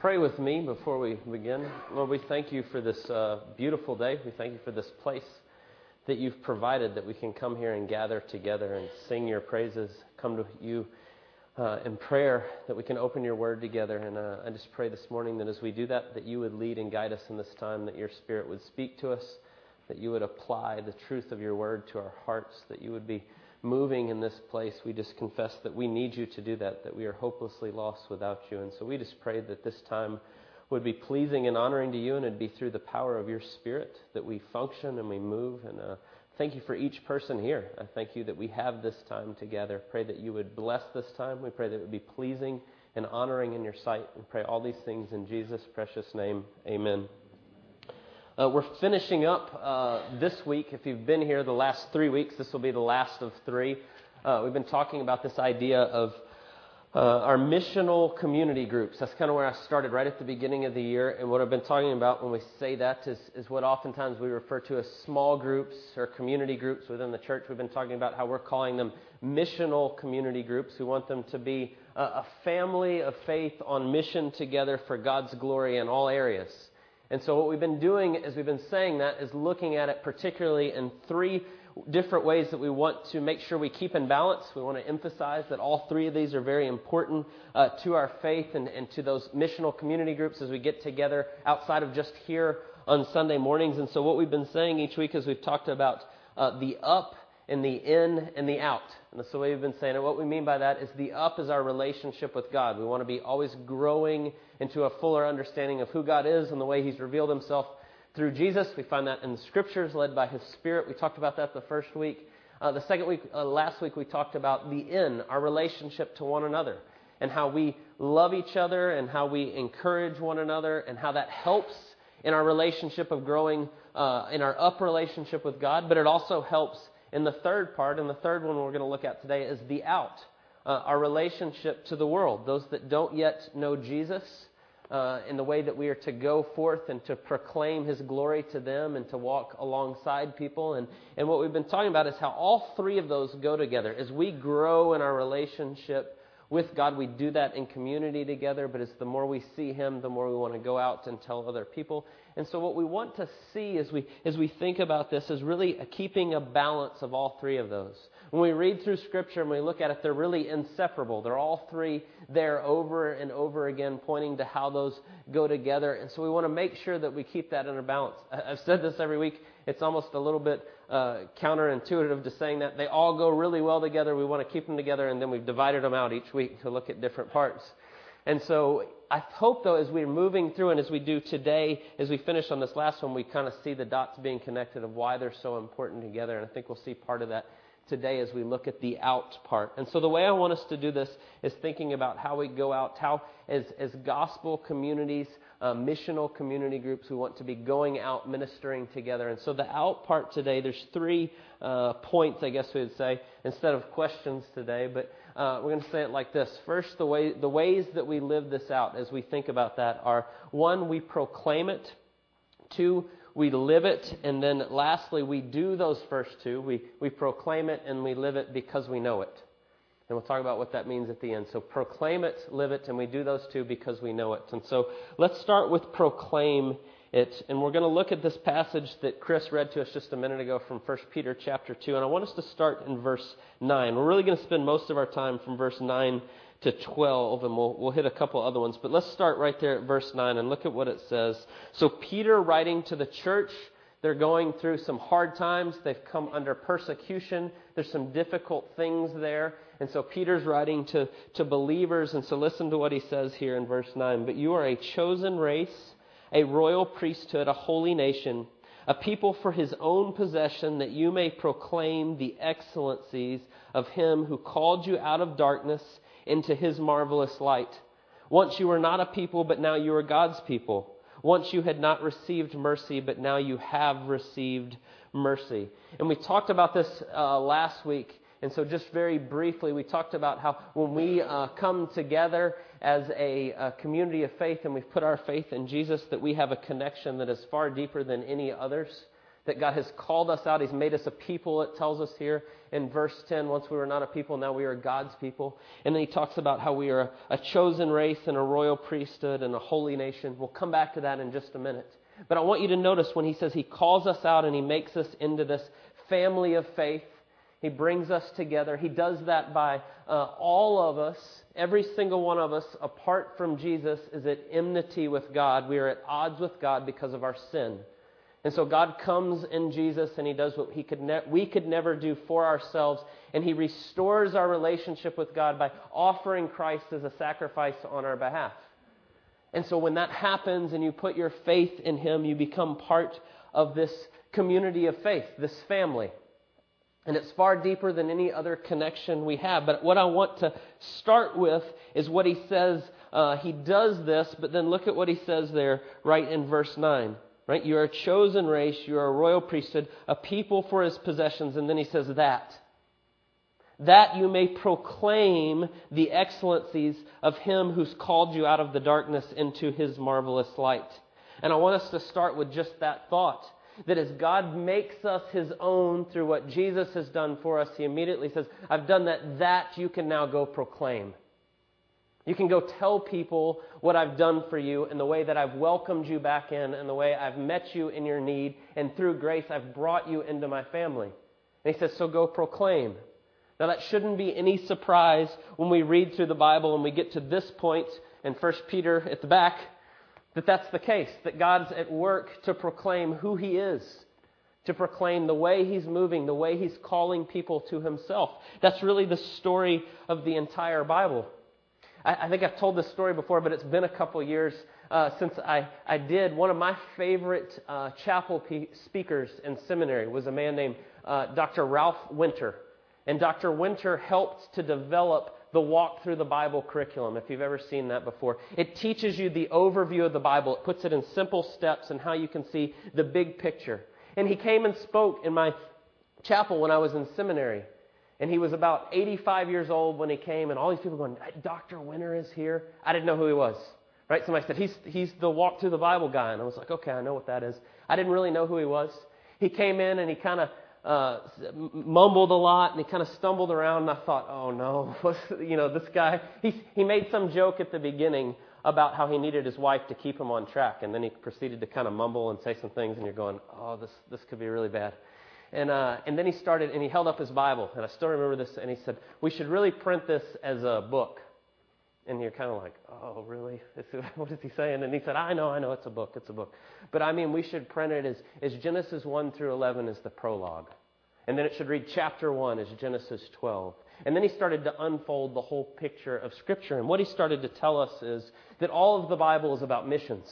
Pray with me before we begin. Lord, we thank you for this uh, beautiful day. We thank you for this place that you've provided that we can come here and gather together and sing your praises, come to you uh, in prayer, that we can open your word together. And uh, I just pray this morning that as we do that, that you would lead and guide us in this time, that your spirit would speak to us, that you would apply the truth of your word to our hearts, that you would be moving in this place. We just confess that we need you to do that, that we are hopelessly lost without you. And so we just pray that this time would be pleasing and honoring to you, and it'd be through the power of your Spirit that we function and we move. And uh, thank you for each person here. I thank you that we have this time together. Pray that you would bless this time. We pray that it would be pleasing and honoring in your sight. And pray all these things in Jesus' precious name. Amen. Uh, we're finishing up uh, this week. If you've been here the last three weeks, this will be the last of three. Uh, we've been talking about this idea of uh, our missional community groups. That's kind of where I started right at the beginning of the year. And what I've been talking about when we say that is, is what oftentimes we refer to as small groups or community groups within the church. We've been talking about how we're calling them missional community groups. We want them to be a, a family of faith on mission together for God's glory in all areas. And so, what we've been doing as we've been saying that is looking at it particularly in three different ways that we want to make sure we keep in balance. We want to emphasize that all three of these are very important uh, to our faith and, and to those missional community groups as we get together outside of just here on Sunday mornings. And so, what we've been saying each week is we've talked about uh, the up and the in and the out. And that's the way we've been saying it. What we mean by that is the up is our relationship with God. We want to be always growing into a fuller understanding of who God is and the way He's revealed Himself through Jesus. We find that in the Scriptures, led by His Spirit. We talked about that the first week. Uh, the second week, uh, last week, we talked about the in, our relationship to one another, and how we love each other, and how we encourage one another, and how that helps in our relationship of growing uh, in our up relationship with God, but it also helps in the third part, and the third one we're going to look at today is the out, uh, our relationship to the world, those that don't yet know Jesus, uh, in the way that we are to go forth and to proclaim His glory to them and to walk alongside people. And, and what we've been talking about is how all three of those go together. As we grow in our relationship with God, we do that in community together, but it's the more we see Him, the more we want to go out and tell other people. And so, what we want to see as we, as we think about this is really a keeping a balance of all three of those. When we read through Scripture and we look at it, they're really inseparable. They're all three there over and over again, pointing to how those go together. And so, we want to make sure that we keep that in a balance. I've said this every week. It's almost a little bit uh, counterintuitive to saying that they all go really well together. We want to keep them together, and then we've divided them out each week to look at different parts. And so I hope, though, as we're moving through and as we do today, as we finish on this last one, we kind of see the dots being connected of why they're so important together. And I think we'll see part of that today as we look at the out part. And so the way I want us to do this is thinking about how we go out, how as, as gospel communities, uh, missional community groups, we want to be going out ministering together. And so the out part today, there's three uh, points, I guess we would say, instead of questions today, but uh, we're going to say it like this. First, the, way, the ways that we live this out as we think about that are one, we proclaim it. Two, we live it. And then lastly, we do those first two. We, we proclaim it and we live it because we know it. And we'll talk about what that means at the end. So proclaim it, live it, and we do those two because we know it. And so let's start with proclaim it. And we're going to look at this passage that Chris read to us just a minute ago from 1 Peter chapter 2. And I want us to start in verse 9. We're really going to spend most of our time from verse 9 to 12, and we'll, we'll hit a couple other ones. But let's start right there at verse 9 and look at what it says. So, Peter writing to the church, they're going through some hard times. They've come under persecution. There's some difficult things there. And so, Peter's writing to, to believers. And so, listen to what he says here in verse 9. But you are a chosen race, a royal priesthood, a holy nation, a people for his own possession, that you may proclaim the excellencies of him who called you out of darkness into his marvelous light. Once you were not a people, but now you are God's people. Once you had not received mercy, but now you have received mercy. And we talked about this uh, last week. And so, just very briefly, we talked about how when we uh, come together as a, a, community of faith and we've put our faith in Jesus, that we have a connection that is far deeper than any others that God has called us out. He's made us a people, it tells us here in verse 10. Once we were not a people, now we are God's people. And then he talks about how we are a chosen race and a royal priesthood and a holy nation. We'll come back to that in just a minute. But I want you to notice when he says he calls us out and he makes us into this family of faith, he brings us together. He does that by uh, all of us, every single one of us, apart from Jesus, is at enmity with God. We are at odds with God because of our sin. And so God comes in Jesus and He does what he could ne- we could never do for ourselves. And He restores our relationship with God by offering Christ as a sacrifice on our behalf. And so when that happens and you put your faith in Him, you become part of this community of faith, this family. And it's far deeper than any other connection we have. But what I want to start with is what He says. Uh, he does this, but then look at what He says there right in verse 9. Right? You are a chosen race, you are a royal priesthood, a people for his possessions. And then he says that. That you may proclaim the excellencies of him who's called you out of the darkness into his marvelous light. And I want us to start with just that thought. That as God makes us his own through what Jesus has done for us, he immediately says, I've done that, that you can now go proclaim. You can go tell people what I've done for you and the way that I've welcomed you back in and the way I've met you in your need and through grace I've brought you into my family. And he says, so go proclaim. Now that shouldn't be any surprise when we read through the Bible and we get to this point in 1 Peter at the back that that's the case, that God's at work to proclaim who he is, to proclaim the way he's moving, the way he's calling people to himself. That's really the story of the entire Bible. I, I think I've told this story before, but it's been a couple years uh, since I, I did. One of my favorite uh, chapel pe- speakers in seminary was a man named uh, Dr. Ralph Winter. And Dr. Winter helped to develop the Walk Through the Bible curriculum, if you've ever seen that before. It teaches you the overview of the Bible, it puts it in simple steps and how you can see the big picture. And he came and spoke in my chapel when I was in seminary. And he was about 85 years old when he came, and all these people going, Dr. Winter is here. I didn't know who he was. Right? Somebody said, he's, he's the walk through the Bible guy. And I was like, okay, I know what that is. I didn't really know who he was. He came in and he kind of uh, mumbled a lot and he kind of stumbled around. And I thought, oh no, you know, this guy, he, he made some joke at the beginning about how he needed his wife to keep him on track. And then he proceeded to kind of mumble and say some things, and you're going, oh, this, this could be really bad. And, uh, and then he started, and he held up his Bible, and I still remember this, and he said, We should really print this as a book. And you're kind of like, Oh, really? what is he saying? And he said, I know, I know, it's a book, it's a book. But I mean, we should print it as, as Genesis 1 through 11 as the prologue. And then it should read chapter 1 as Genesis 12. And then he started to unfold the whole picture of Scripture. And what he started to tell us is that all of the Bible is about missions.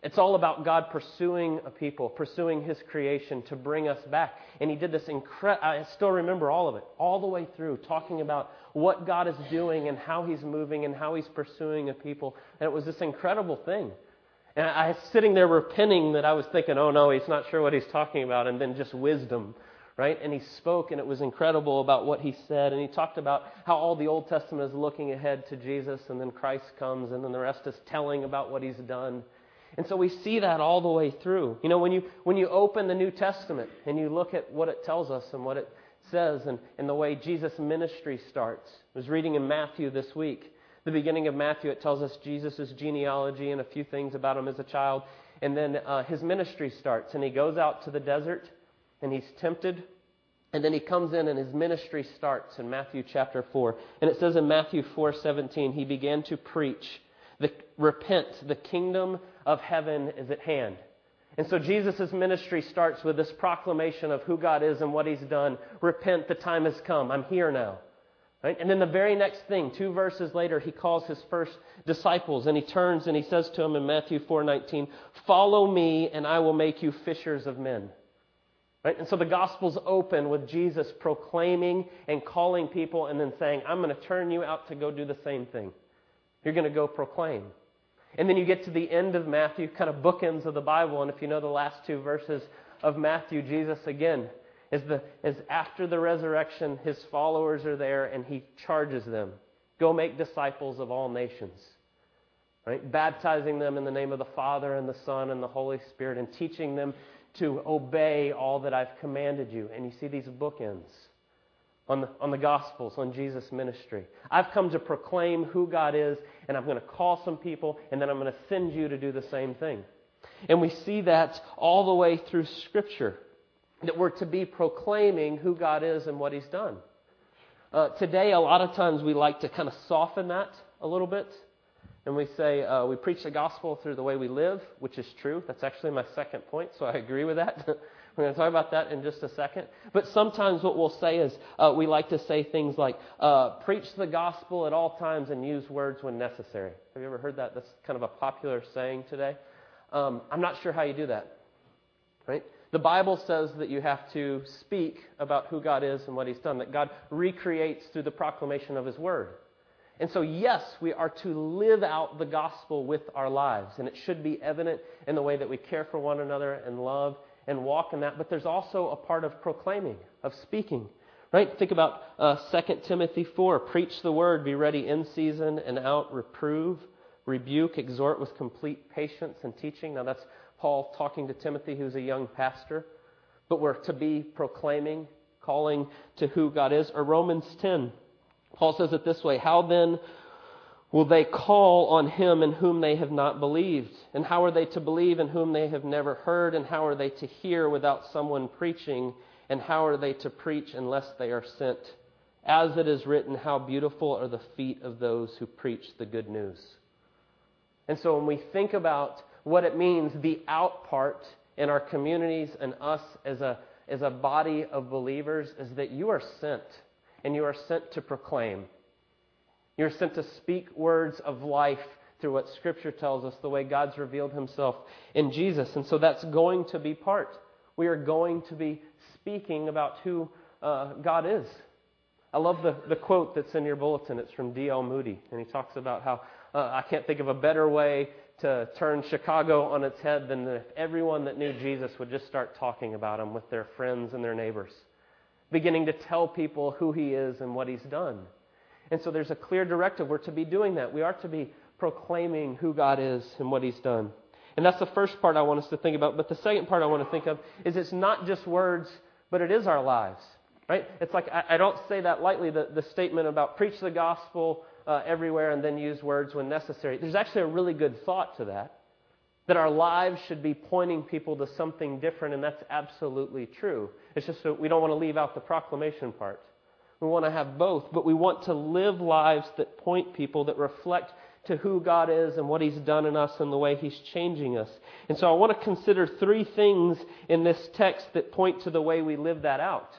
It's all about God pursuing a people, pursuing His creation to bring us back. And He did this incredible, I still remember all of it, all the way through, talking about what God is doing and how He's moving and how He's pursuing a people. And it was this incredible thing. And I was sitting there repenting that I was thinking, oh no, He's not sure what He's talking about, and then just wisdom. Right? And he spoke, and it was incredible about what he said. And he talked about how all the Old Testament is looking ahead to Jesus, and then Christ comes, and then the rest is telling about what he's done. And so we see that all the way through. You know, when you, when you open the New Testament and you look at what it tells us and what it says and, and the way Jesus' ministry starts. I was reading in Matthew this week. The beginning of Matthew, it tells us Jesus' genealogy and a few things about him as a child. And then uh, his ministry starts, and he goes out to the desert and he's tempted. And then he comes in and his ministry starts in Matthew chapter 4. And it says in Matthew 4:17, he began to preach, the, repent, the kingdom of heaven is at hand. And so Jesus' ministry starts with this proclamation of who God is and what He's done. Repent, the time has come. I'm here now. Right? And then the very next thing, two verses later, he calls his first disciples and he turns and he says to them in Matthew 4:19, "Follow me and I will make you fishers of men." Right? And so the gospel's open with Jesus proclaiming and calling people and then saying, "I'm going to turn you out to go do the same thing. You're going to go proclaim." And then you get to the end of Matthew, kind of bookends of the Bible. And if you know the last two verses of Matthew, Jesus again is, the, is after the resurrection, his followers are there and he charges them go make disciples of all nations. Right? Baptizing them in the name of the Father and the Son and the Holy Spirit and teaching them to obey all that I've commanded you. And you see these bookends on the, on the Gospels, on Jesus' ministry. I've come to proclaim who God is, and I'm going to call some people, and then I'm going to send you to do the same thing. And we see that all the way through Scripture, that we're to be proclaiming who God is and what He's done. Uh, today, a lot of times we like to kind of soften that a little bit. And we say uh, we preach the gospel through the way we live, which is true. That's actually my second point, so I agree with that. We're going to talk about that in just a second. But sometimes what we'll say is uh, we like to say things like, uh, preach the gospel at all times and use words when necessary. Have you ever heard that? That's kind of a popular saying today. Um, I'm not sure how you do that. Right? The Bible says that you have to speak about who God is and what He's done, that God recreates through the proclamation of His Word. And so, yes, we are to live out the gospel with our lives, and it should be evident in the way that we care for one another and love and walk in that. But there's also a part of proclaiming, of speaking. Right? Think about uh, 2 Timothy 4. Preach the word, be ready in season and out, reprove, rebuke, exhort with complete patience and teaching. Now, that's Paul talking to Timothy, who's a young pastor. But we're to be proclaiming, calling to who God is. Or Romans 10. Paul says it this way How then will they call on him in whom they have not believed? And how are they to believe in whom they have never heard? And how are they to hear without someone preaching? And how are they to preach unless they are sent? As it is written, How beautiful are the feet of those who preach the good news. And so when we think about what it means, the out part in our communities and us as a, as a body of believers, is that you are sent and you are sent to proclaim. You're sent to speak words of life through what Scripture tells us, the way God's revealed Himself in Jesus. And so that's going to be part. We are going to be speaking about who uh, God is. I love the, the quote that's in your bulletin. It's from D.L. Moody, and he talks about how uh, I can't think of a better way to turn Chicago on its head than if everyone that knew Jesus would just start talking about him with their friends and their neighbors beginning to tell people who he is and what he's done. And so there's a clear directive. We're to be doing that. We are to be proclaiming who God is and what he's done. And that's the first part I want us to think about. But the second part I want to think of is it's not just words, but it is our lives. Right? It's like I, I don't say that lightly, the, the statement about preach the gospel uh, everywhere and then use words when necessary. There's actually a really good thought to that. That our lives should be pointing people to something different, and that's absolutely true. It's just that we don't want to leave out the proclamation part. We want to have both, but we want to live lives that point people, that reflect to who God is and what He's done in us and the way He's changing us. And so I want to consider three things in this text that point to the way we live that out.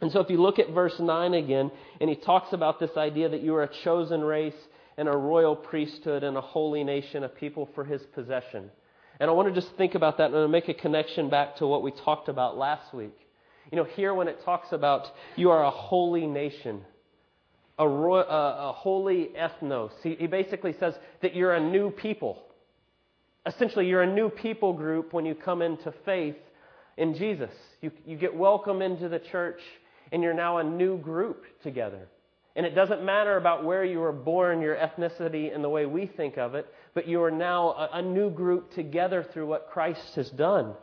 And so if you look at verse 9 again, and he talks about this idea that you are a chosen race and a royal priesthood and a holy nation, a people for his possession. And I want to just think about that and make a connection back to what we talked about last week. You know, here when it talks about you are a holy nation, a, a holy ethnos, he, he basically says that you're a new people. Essentially, you're a new people group when you come into faith in Jesus. You, you get welcome into the church, and you're now a new group together. And it doesn't matter about where you were born, your ethnicity, and the way we think of it, but you are now a, a new group together through what Christ has done.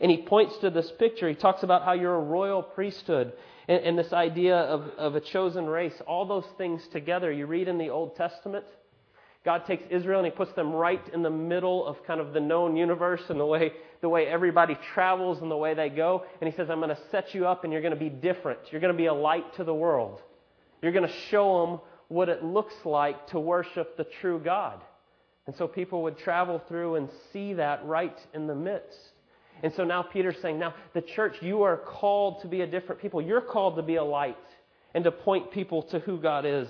And he points to this picture. He talks about how you're a royal priesthood and, and this idea of, of a chosen race. All those things together. You read in the Old Testament, God takes Israel and he puts them right in the middle of kind of the known universe and the way, the way everybody travels and the way they go. And he says, I'm going to set you up and you're going to be different. You're going to be a light to the world. You're going to show them what it looks like to worship the true God. And so people would travel through and see that right in the midst. And so now Peter's saying, now the church, you are called to be a different people. You're called to be a light and to point people to who God is.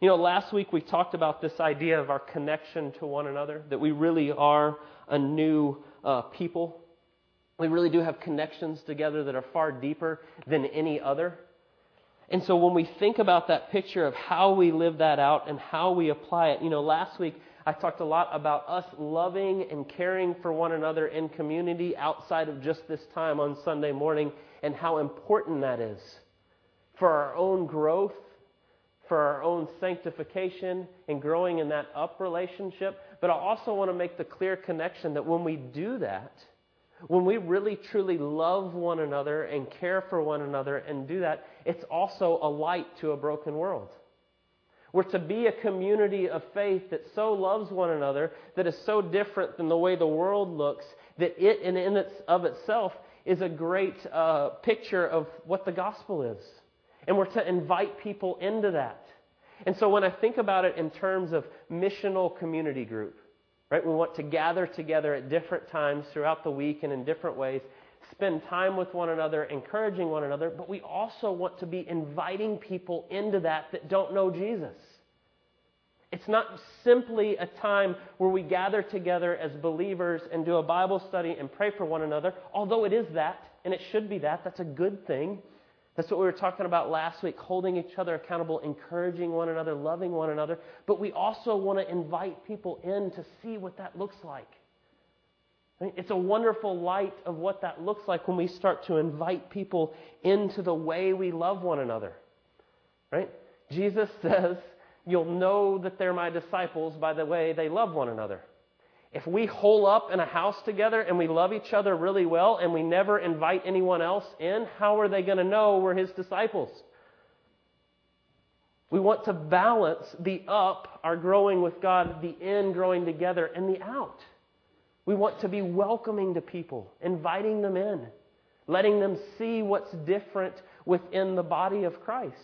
You know, last week we talked about this idea of our connection to one another, that we really are a new uh, people. We really do have connections together that are far deeper than any other. And so when we think about that picture of how we live that out and how we apply it, you know, last week I talked a lot about us loving and caring for one another in community outside of just this time on Sunday morning and how important that is for our own growth, for our own sanctification and growing in that up relationship. But I also want to make the clear connection that when we do that, When we really truly love one another and care for one another and do that, it's also a light to a broken world. We're to be a community of faith that so loves one another, that is so different than the way the world looks, that it in and of itself is a great uh, picture of what the gospel is. And we're to invite people into that. And so when I think about it in terms of missional community group, right, we want to gather together at different times throughout the week and in different ways, spend time with one another, encouraging one another, but we also want to be inviting people into that that don't know Jesus. It's not simply a time where we gather together as believers and do a Bible study and pray for one another, although it is that, and it should be that. That's a good thing. That's what we were talking about last week holding each other accountable, encouraging one another, loving one another. But we also want to invite people in to see what that looks like. It's a wonderful light of what that looks like when we start to invite people into the way we love one another. Right? Jesus says, You'll know that they're my disciples by the way they love one another. If we hole up in a house together and we love each other really well and we never invite anyone else in, how are they going to know we're his disciples? We want to balance the up, our growing with God, the in, growing together, and the out. We want to be welcoming to people, inviting them in, letting them see what's different within the body of Christ.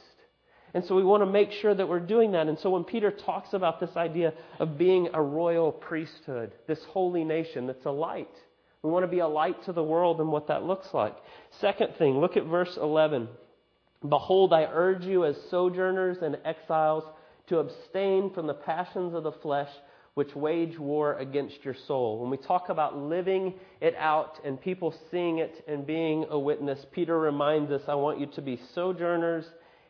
And so we want to make sure that we're doing that. And so when Peter talks about this idea of being a royal priesthood, this holy nation that's a light, we want to be a light to the world and what that looks like. Second thing, look at verse 11. Behold, I urge you as sojourners and exiles to abstain from the passions of the flesh which wage war against your soul. When we talk about living it out and people seeing it and being a witness, Peter reminds us, I want you to be sojourners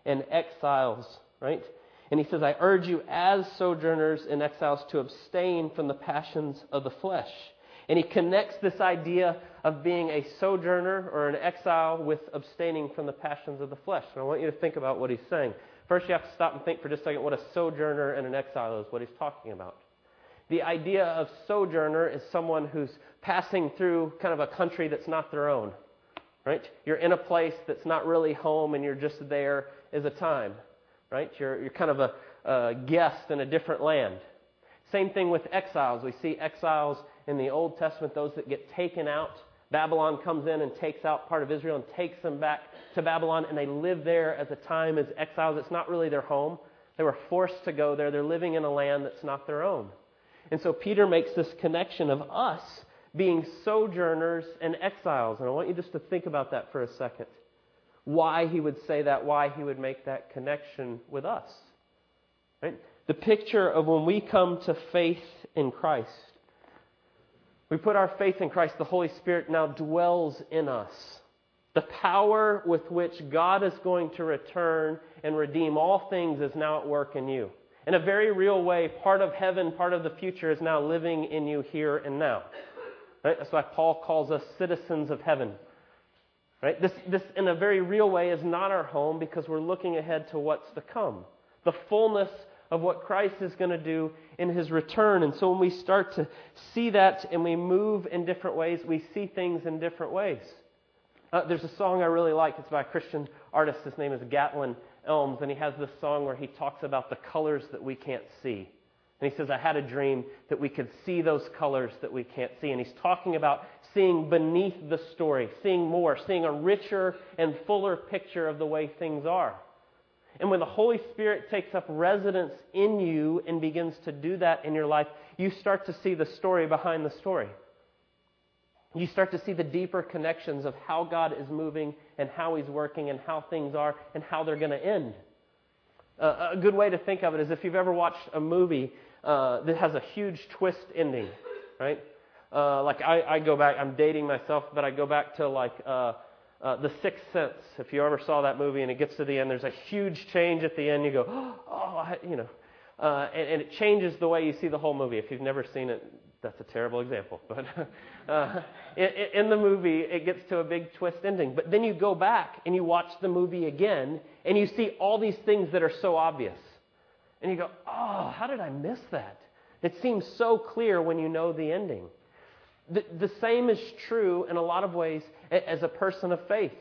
and exiles, right? And he says, I urge you as sojourners and exiles to abstain from the passions of the flesh. And he connects this idea of being a sojourner or an exile with abstaining from the passions of the flesh. And I want you to think about what he's saying. First, you have to stop and think for just a second what a sojourner and an exile is, what he's talking about. The idea of sojourner is someone who's passing through kind of a country that's not their own. Right? You're in a place that's not really home and you're just there as a time, right? You're, you're kind of a, a guest in a different land. Same thing with exiles. We see exiles in the Old Testament, those that get taken out. Babylon comes in and takes out part of Israel and takes them back to Babylon, and they live there as a time as exiles. It's not really their home. They were forced to go there. They're living in a land that's not their own. And so Peter makes this connection of us being sojourners and exiles. And I want you just to think about that for a second why he would say that, why he would make that connection with us. Right? The picture of when we come to faith in Christ. We put our faith in Christ, the Holy Spirit now dwells in us. The power with which God is going to return and redeem all things is now at work in you. In a very real way, part of heaven, part of the future is now living in you here and now. Right? That's why Paul calls us citizens of heaven. Right? This, this, in a very real way, is not our home because we're looking ahead to what's to come. The fullness of what Christ is going to do in his return. And so when we start to see that and we move in different ways, we see things in different ways. Uh, there's a song I really like. It's by a Christian artist. His name is Gatlin Elms, and he has this song where he talks about the colors that we can't see. And he says, I had a dream that we could see those colors that we can't see. And he's talking about seeing beneath the story, seeing more, seeing a richer and fuller picture of the way things are. And when the Holy Spirit takes up residence in you and begins to do that in your life, you start to see the story behind the story. You start to see the deeper connections of how God is moving and how He's working and how things are and how they're going to end. Uh, a good way to think of it is if you've ever watched a movie uh, that has a huge twist ending, right? Uh, like I, I go back, I'm dating myself, but I go back to like uh, uh, The Sixth Sense. If you ever saw that movie and it gets to the end, there's a huge change at the end. You go, oh, I, you know, uh, and, and it changes the way you see the whole movie. If you've never seen it, that's a terrible example. But uh, in, in the movie, it gets to a big twist ending. But then you go back and you watch the movie again, and you see all these things that are so obvious. And you go, oh, how did I miss that? It seems so clear when you know the ending. The, the same is true in a lot of ways as a person of faith.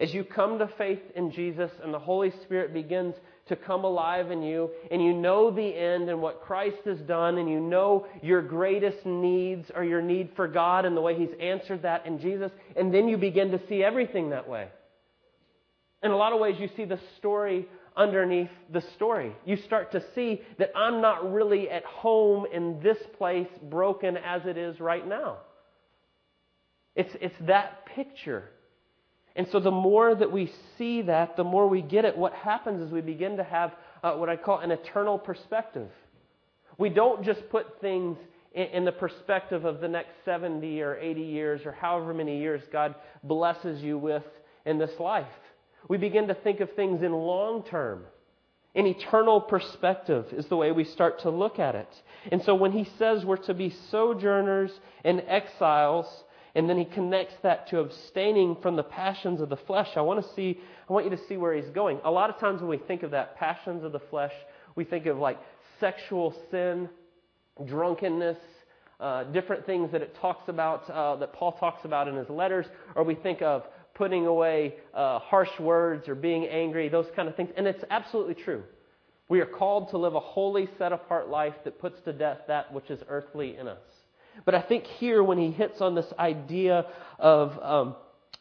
As you come to faith in Jesus and the Holy Spirit begins to come alive in you, and you know the end and what Christ has done, and you know your greatest needs are your need for God and the way He's answered that in Jesus, and then you begin to see everything that way. In a lot of ways, you see the story underneath the story. You start to see that I'm not really at home in this place, broken as it is right now. It's, it's that picture. And so the more that we see that, the more we get it. What happens is we begin to have uh, what I call an eternal perspective. We don't just put things in, in the perspective of the next 70 or 80 years or however many years God blesses you with in this life. We begin to think of things in long term. An eternal perspective is the way we start to look at it. And so when he says we're to be sojourners and exiles, and then he connects that to abstaining from the passions of the flesh, I want to see I want you to see where he's going. A lot of times when we think of that passions of the flesh, we think of like sexual sin, drunkenness, uh, different things that it talks about, uh, that Paul talks about in his letters, or we think of putting away uh, harsh words or being angry, those kind of things. And it's absolutely true. We are called to live a holy, set apart life that puts to death that which is earthly in us. But I think here, when he hits on this idea of um,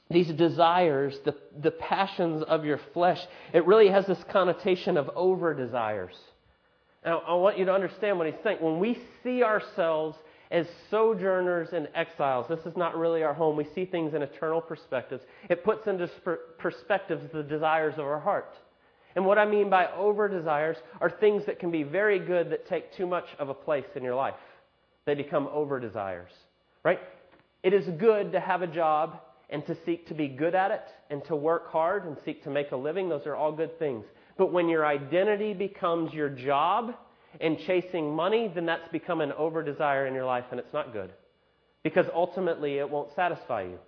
these desires, the, the passions of your flesh, it really has this connotation of over desires. Now, I want you to understand what he's saying. When we see ourselves as sojourners and exiles. This is not really our home. We see things in eternal perspectives. It puts into perspectives the desires of our heart. And what I mean by over desires are things that can be very good that take too much of a place in your life. They become over desires. Right? It is good to have a job and to seek to be good at it and to work hard and seek to make a living. Those are all good things. But when your identity becomes your job, and chasing money, then that's become an over desire in your life, and it's not good. Because ultimately, it won't satisfy you.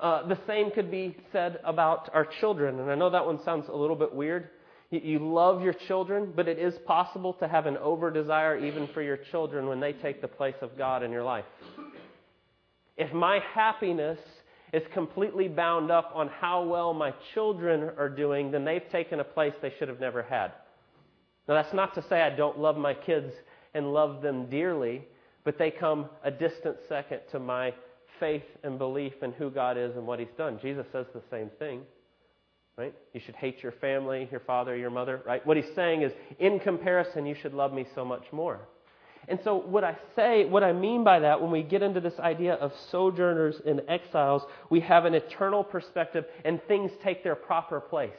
Uh, the same could be said about our children, and I know that one sounds a little bit weird. You, love your children, but it is possible to have an over desire even for your children when they take the place of God in your life. If my happiness is completely bound up on how well my children are doing, then they've taken a place they should have never had. Now, that's not to say I don't love my kids and love them dearly, but they come a distant second to my faith and belief in who God is and what He's done. Jesus says the same thing, right? You should hate your family, your father, your mother, right? What He's saying is, in comparison, you should love me so much more. And so, what I say, what I mean by that, when we get into this idea of sojourners and exiles, we have an eternal perspective and things take their proper place.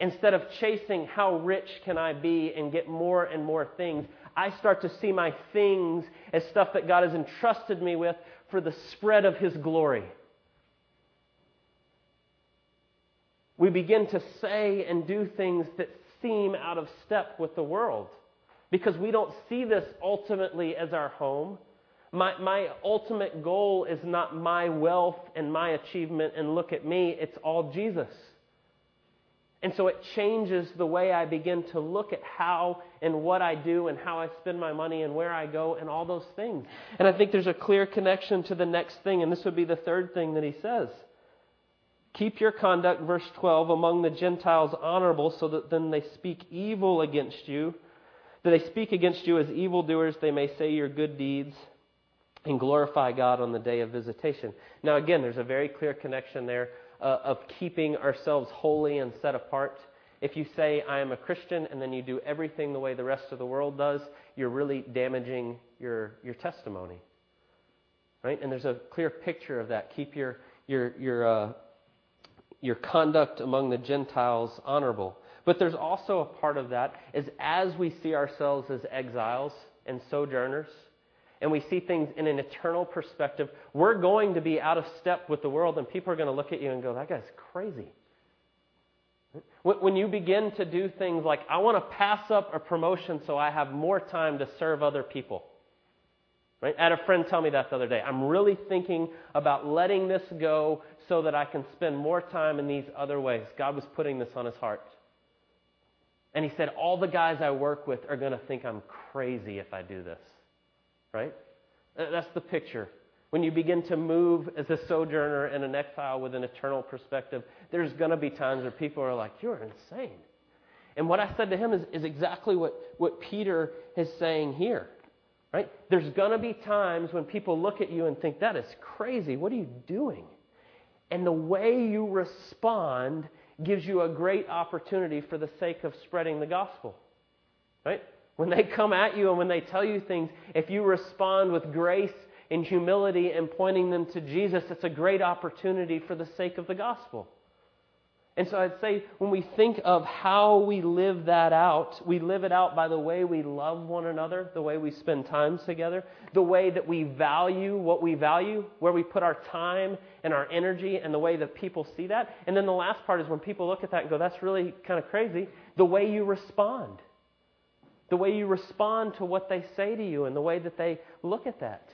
Instead of chasing how rich can I be and get more and more things, I start to see my things as stuff that God has entrusted me with for the spread of His glory. We begin to say and do things that seem out of step with the world because we don't see this ultimately as our home. My, my ultimate goal is not my wealth and my achievement and look at me, it's all Jesus. And so it changes the way I begin to look at how and what I do and how I spend my money and where I go and all those things. And I think there's a clear connection to the next thing, and this would be the third thing that he says. Keep your conduct, verse 12, among the Gentiles honorable, so that then they speak evil against you. That they speak against you as evildoers, they may say your good deeds and glorify God on the day of visitation. Now, again, there's a very clear connection there uh, of keeping ourselves holy and set apart. If you say, I am a Christian, and then you do everything the way the rest of the world does, you're really damaging your, your testimony. Right? And there's a clear picture of that. Keep your, your, your, uh, your conduct among the Gentiles honorable. But there's also a part of that is as we see ourselves as exiles and sojourners, and we see things in an eternal perspective, we're going to be out of step with the world, and people are going to look at you and go, that guy's crazy. When you begin to do things like, I want to pass up a promotion so I have more time to serve other people. Right? I had a friend tell me that the other day. I'm really thinking about letting this go so that I can spend more time in these other ways. God was putting this on his heart. And he said, All the guys I work with are going to think I'm crazy if I do this right? That's the picture. When you begin to move as a sojourner and an exile with an eternal perspective, there's going to be times where people are like, You're insane. And what I said to him is, is exactly what, what Peter is saying here. Right? There's going to be times when people look at you and think, That is crazy. What are you doing? And the way you respond gives you a great opportunity for the sake of spreading the gospel. Right? When they come at you and when they tell you things, if you respond with grace and humility and pointing them to Jesus, it's a great opportunity for the sake of the gospel. And so I'd say when we think of how we live that out, we live it out by the way we love one another, the way we spend time together, the way that we value what we value, where we put our time and our energy, and the way that people see that. And then the last part is when people look at that and go, that's really kind of crazy, the way you respond. The way you respond to what they say to you and the way that they look at that.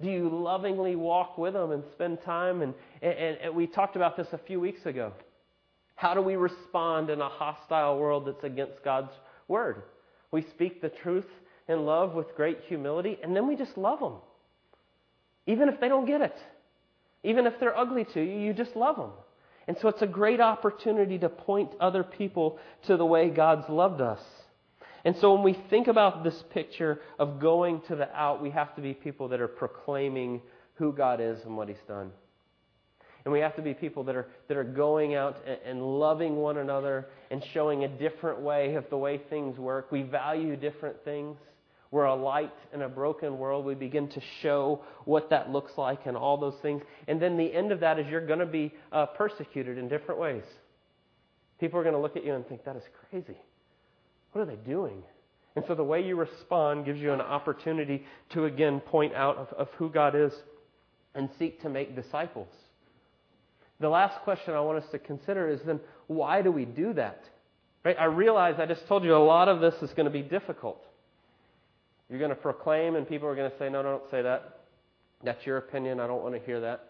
Do you lovingly walk with them and spend time? And, and, and we talked about this a few weeks ago. How do we respond in a hostile world that's against God's word? We speak the truth in love with great humility, and then we just love them. Even if they don't get it, even if they're ugly to you, you just love them. And so it's a great opportunity to point other people to the way God's loved us. And so when we think about this picture of going to the out, we have to be people that are proclaiming who God is and what He's done. And we have to be people that are, that are going out and, and loving one another and showing a different way of the way things work. We value different things. We're a light in a broken world. We begin to show what that looks like and all those things. And then the end of that is you're going to be uh, persecuted in different ways. People are going to look at you and think, that is crazy. What are they doing? And so the way you respond gives you an opportunity to again point out of, of who God is and seek to make disciples. The last question I want us to consider is then why do we do that? Right? I realize I just told you a lot of this is going to be difficult. You're going to proclaim, and people are going to say, No, no, don't say that. That's your opinion. I don't want to hear that.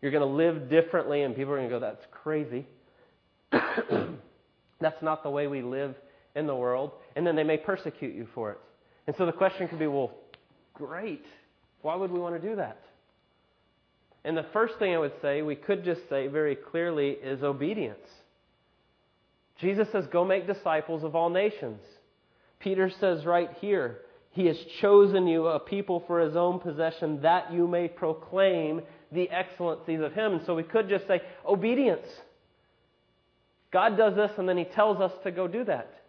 You're going to live differently, and people are going to go, That's crazy. That's not the way we live in the world. And then they may persecute you for it. And so the question could be, Well, great. Why would we want to do that? And the first thing I would say, we could just say very clearly, is obedience. Jesus says, Go make disciples of all nations. Peter says right here, He has chosen you a people for His own possession that you may proclaim the excellencies of Him. And so we could just say, obedience. God does this, and then He tells us to go do that.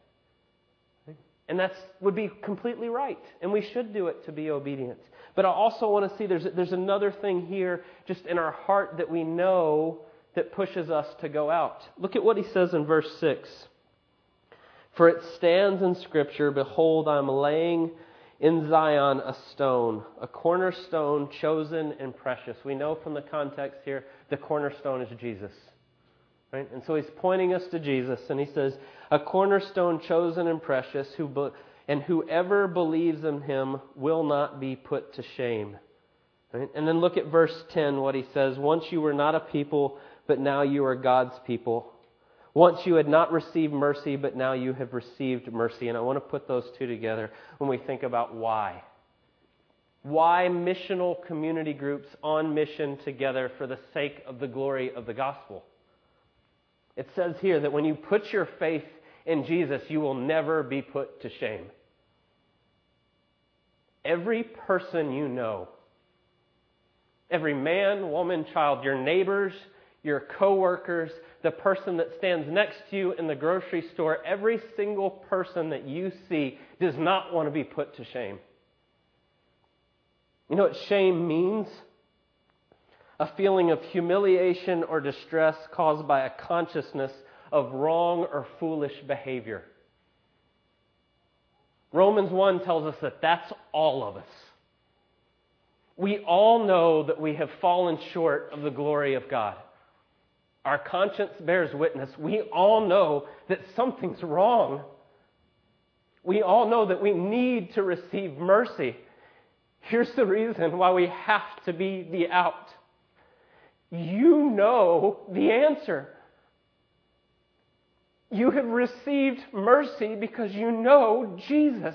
And that would be completely right. And we should do it to be obedient. But I also want to see there's, there's another thing here just in our heart that we know that pushes us to go out. Look at what he says in verse 6. For it stands in Scripture, Behold, I'm laying in Zion a stone, a cornerstone chosen and precious. We know from the context here the cornerstone is Jesus. Right? And so he's pointing us to Jesus, and he says, A cornerstone chosen and precious, who be- and whoever believes in him will not be put to shame. Right? And then look at verse 10, what he says Once you were not a people, but now you are God's people. Once you had not received mercy, but now you have received mercy. And I want to put those two together when we think about why. Why missional community groups on mission together for the sake of the glory of the gospel? It says here that when you put your faith in Jesus, you will never be put to shame. Every person you know, every man, woman, child, your neighbors, your coworkers, the person that stands next to you in the grocery store, every single person that you see does not want to be put to shame. You know what shame means? A feeling of humiliation or distress caused by a consciousness of wrong or foolish behavior. Romans 1 tells us that that's all of us. We all know that we have fallen short of the glory of God. Our conscience bears witness. We all know that something's wrong. We all know that we need to receive mercy. Here's the reason why we have to be the out. You know the answer. You have received mercy because you know Jesus.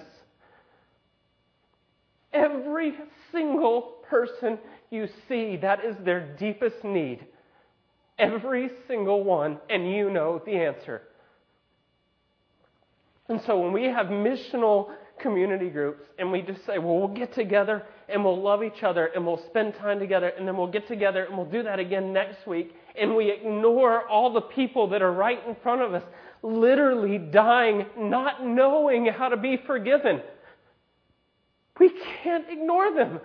Every single person you see, that is their deepest need. Every single one, and you know the answer. And so when we have missional community groups and we just say, well, we'll get together and we'll love each other and we'll spend time together and then we'll get together and we'll do that again next week and we ignore all the people that are right in front of us, literally dying, not knowing how to be forgiven. We can't ignore them.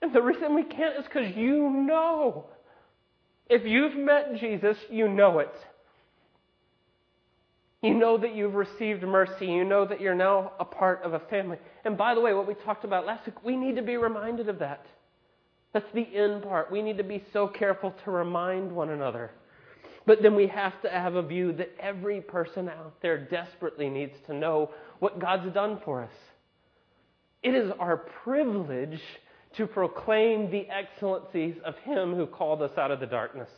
And the reason we can't is because you know. If you've met Jesus, you know it. You know that you've received mercy. You know that you're now a part of a family. And by the way, what we talked about last week, we need to be reminded of that. That's the end part. We need to be so careful to remind one another. But then we have to have a view that every person out there desperately needs to know what God's done for us. It is our privilege to proclaim the excellencies of Him who called us out of the darkness.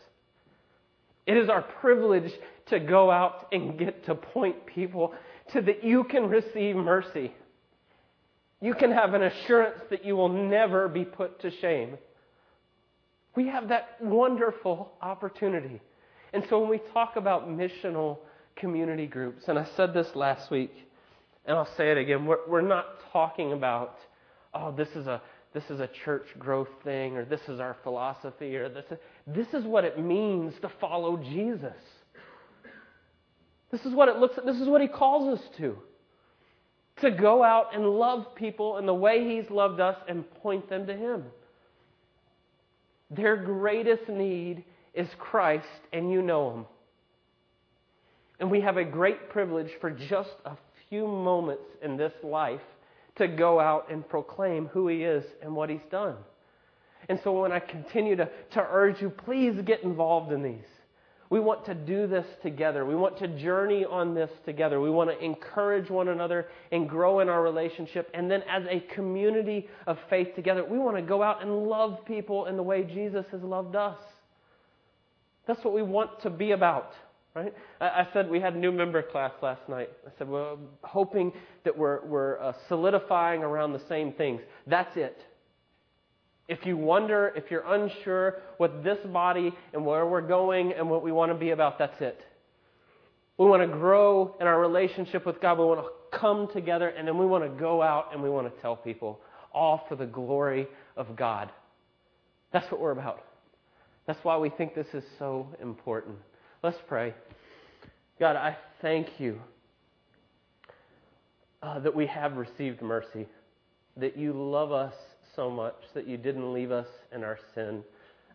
It is our privilege to go out and get to point people to that you can receive mercy. You can have an assurance that you will never be put to shame. We have that wonderful opportunity. And so when we talk about missional community groups, and I said this last week, and I'll say it again, we're, we're not talking about, oh, this is a this is a church growth thing, or this is our philosophy, or this this is what it means to follow Jesus. This is what it looks like. This is what he calls us to. To go out and love people in the way he's loved us and point them to him. Their greatest need is Christ, and you know him. And we have a great privilege for just a few moments in this life to go out and proclaim who he is and what he's done. And so when I continue to, to urge you, please get involved in these. We want to do this together. We want to journey on this together. We want to encourage one another and grow in our relationship. And then, as a community of faith together, we want to go out and love people in the way Jesus has loved us. That's what we want to be about. Right? I, said we had a new member class last night. I said, we're well, hoping that we're, we're uh, solidifying around the same things. That's it. If you wonder, if you're unsure what this body and where we're going and what we want to be about, that's it. We want to grow in our relationship with God. We want to come together and then we want to go out and we want to tell people, all for the glory of God. That's what we're about. That's why we think this is so important. Let's pray. God, I thank you uh, that we have received mercy, that you love us so much, that you didn't leave us in our sin.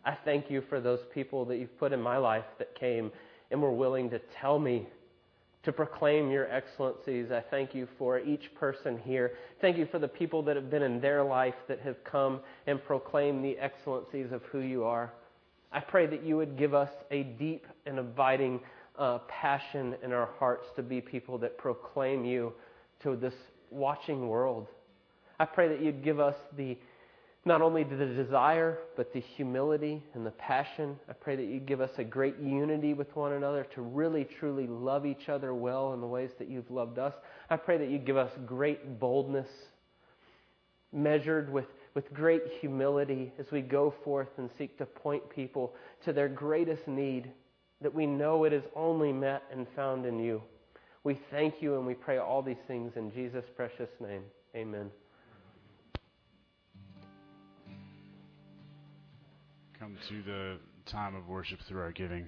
I thank you for those people that you've put in my life that came and were willing to tell me to proclaim your excellencies. I thank you for each person here. Thank you for the people that have been in their life that have come and proclaimed the excellencies of who you are. I pray that you would give us a deep and abiding uh, passion in our hearts to be people that proclaim you to this watching world. I pray that you'd give us the not only the desire, but the humility and the passion. I pray that you'd give us a great unity with one another to really, truly love each other well in the ways that you've loved us. I pray that you'd give us great boldness, measured with with great humility as we go forth and seek to point people to their greatest need, that we know it is only met and found in you. We thank you and we pray all these things in Jesus' precious name. Amen. Come to the time of worship through our giving.